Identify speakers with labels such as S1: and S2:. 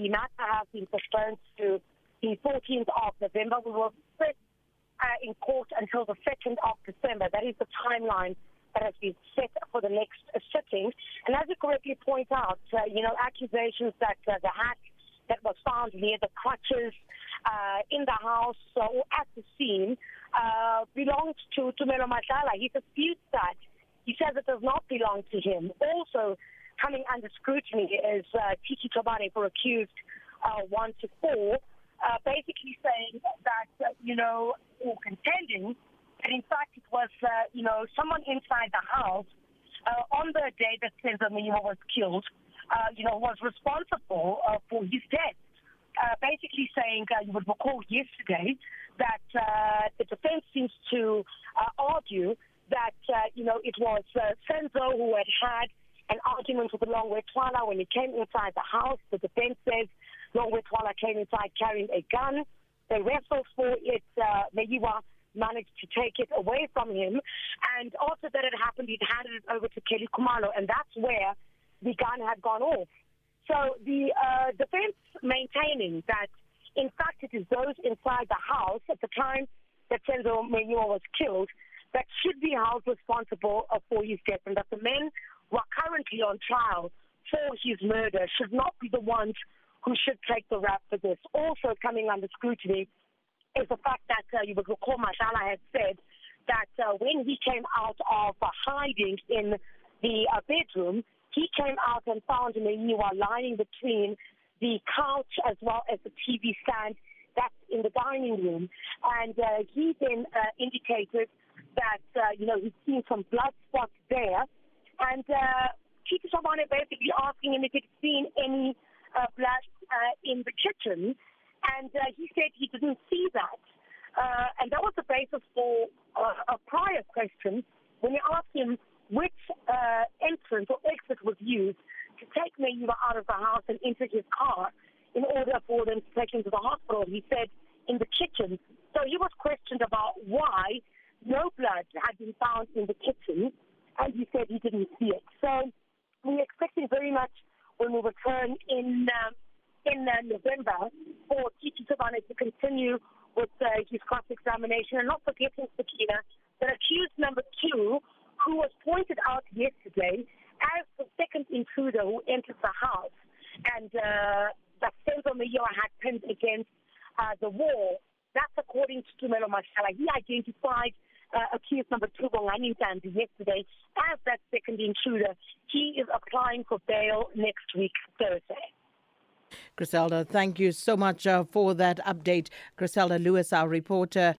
S1: the matter has been postponed to the 14th of November. We will sit uh, in court until the 2nd of December. That is the timeline that has been set for the next uh, sitting. And as you correctly point out, uh, you know, accusations that uh, the hat that was found near the crutches uh, in the house or at the scene uh, belongs to Tumelo Madlala. He disputes that. He says it does not belong to him. Also, coming under scrutiny is uh, Titi Tabane for accused uh, one to four, uh, basically saying that, you know, or contending that in fact it was, uh, you know, someone inside the house uh, on the day that Senzo Meyiwa was killed, uh, you know, was responsible for his death. Basically saying, you would recall yesterday, that the defense seems to argue that, you know, it was Senzo who had had an argument with Longwe Twala when he came inside the house. The defense says Longwe Twala came inside carrying a gun. They wrestled for it. Uh, managed to take it away from him. And after that had happened, he'd handed it over to Kelly Khumalo, and that's where the gun had gone off. So the uh, defense maintaining that, in fact, it is those inside the house at the time that Senzo Meyiwa was killed that should be held responsible for his death, and that the men who are currently on trial for his murder should not be the ones who should take the rap for this. Also coming under scrutiny is the fact that uh, you would recall Madlala had said that uh, when he came out of uh, hiding in the uh, bedroom, he came out and found Meyiwa lying between the couch as well as the TV stand that's in the dining room. And uh, he then uh, indicated that, uh, you know, he'd seen some blood spots there. And uh, Tito Shabane basically asking him if he'd seen any uh, blood uh, in the kitchen. And uh, he said he didn't see that. Uh, and that was the basis for uh, a prior question when you asked him which uh, entrance or exit was used to take Meyiwa out of the house and into his car in order for them to take him to the hospital. He said in the kitchen. So he was questioned about why no blood had been found in the kitchen, and he said he didn't see it. So we're expecting very much when we return in um, in uh, November for Titi Tabane to continue with uh, his cross-examination. And not forgetting, Sakina, that accused number two, who was pointed out yesterday as the second intruder who entered the house, and uh, that Senzo Meyiwa had pinned against uh, the wall. That's according to Tumelo Madlala. He identified uh, accused number two, Bongani Ntanzi, yesterday as that second intruder. He is applying for bail next week, Thursday.
S2: Chriselda, thank you so much uh, for that update. Chriselda Lewis, our reporter.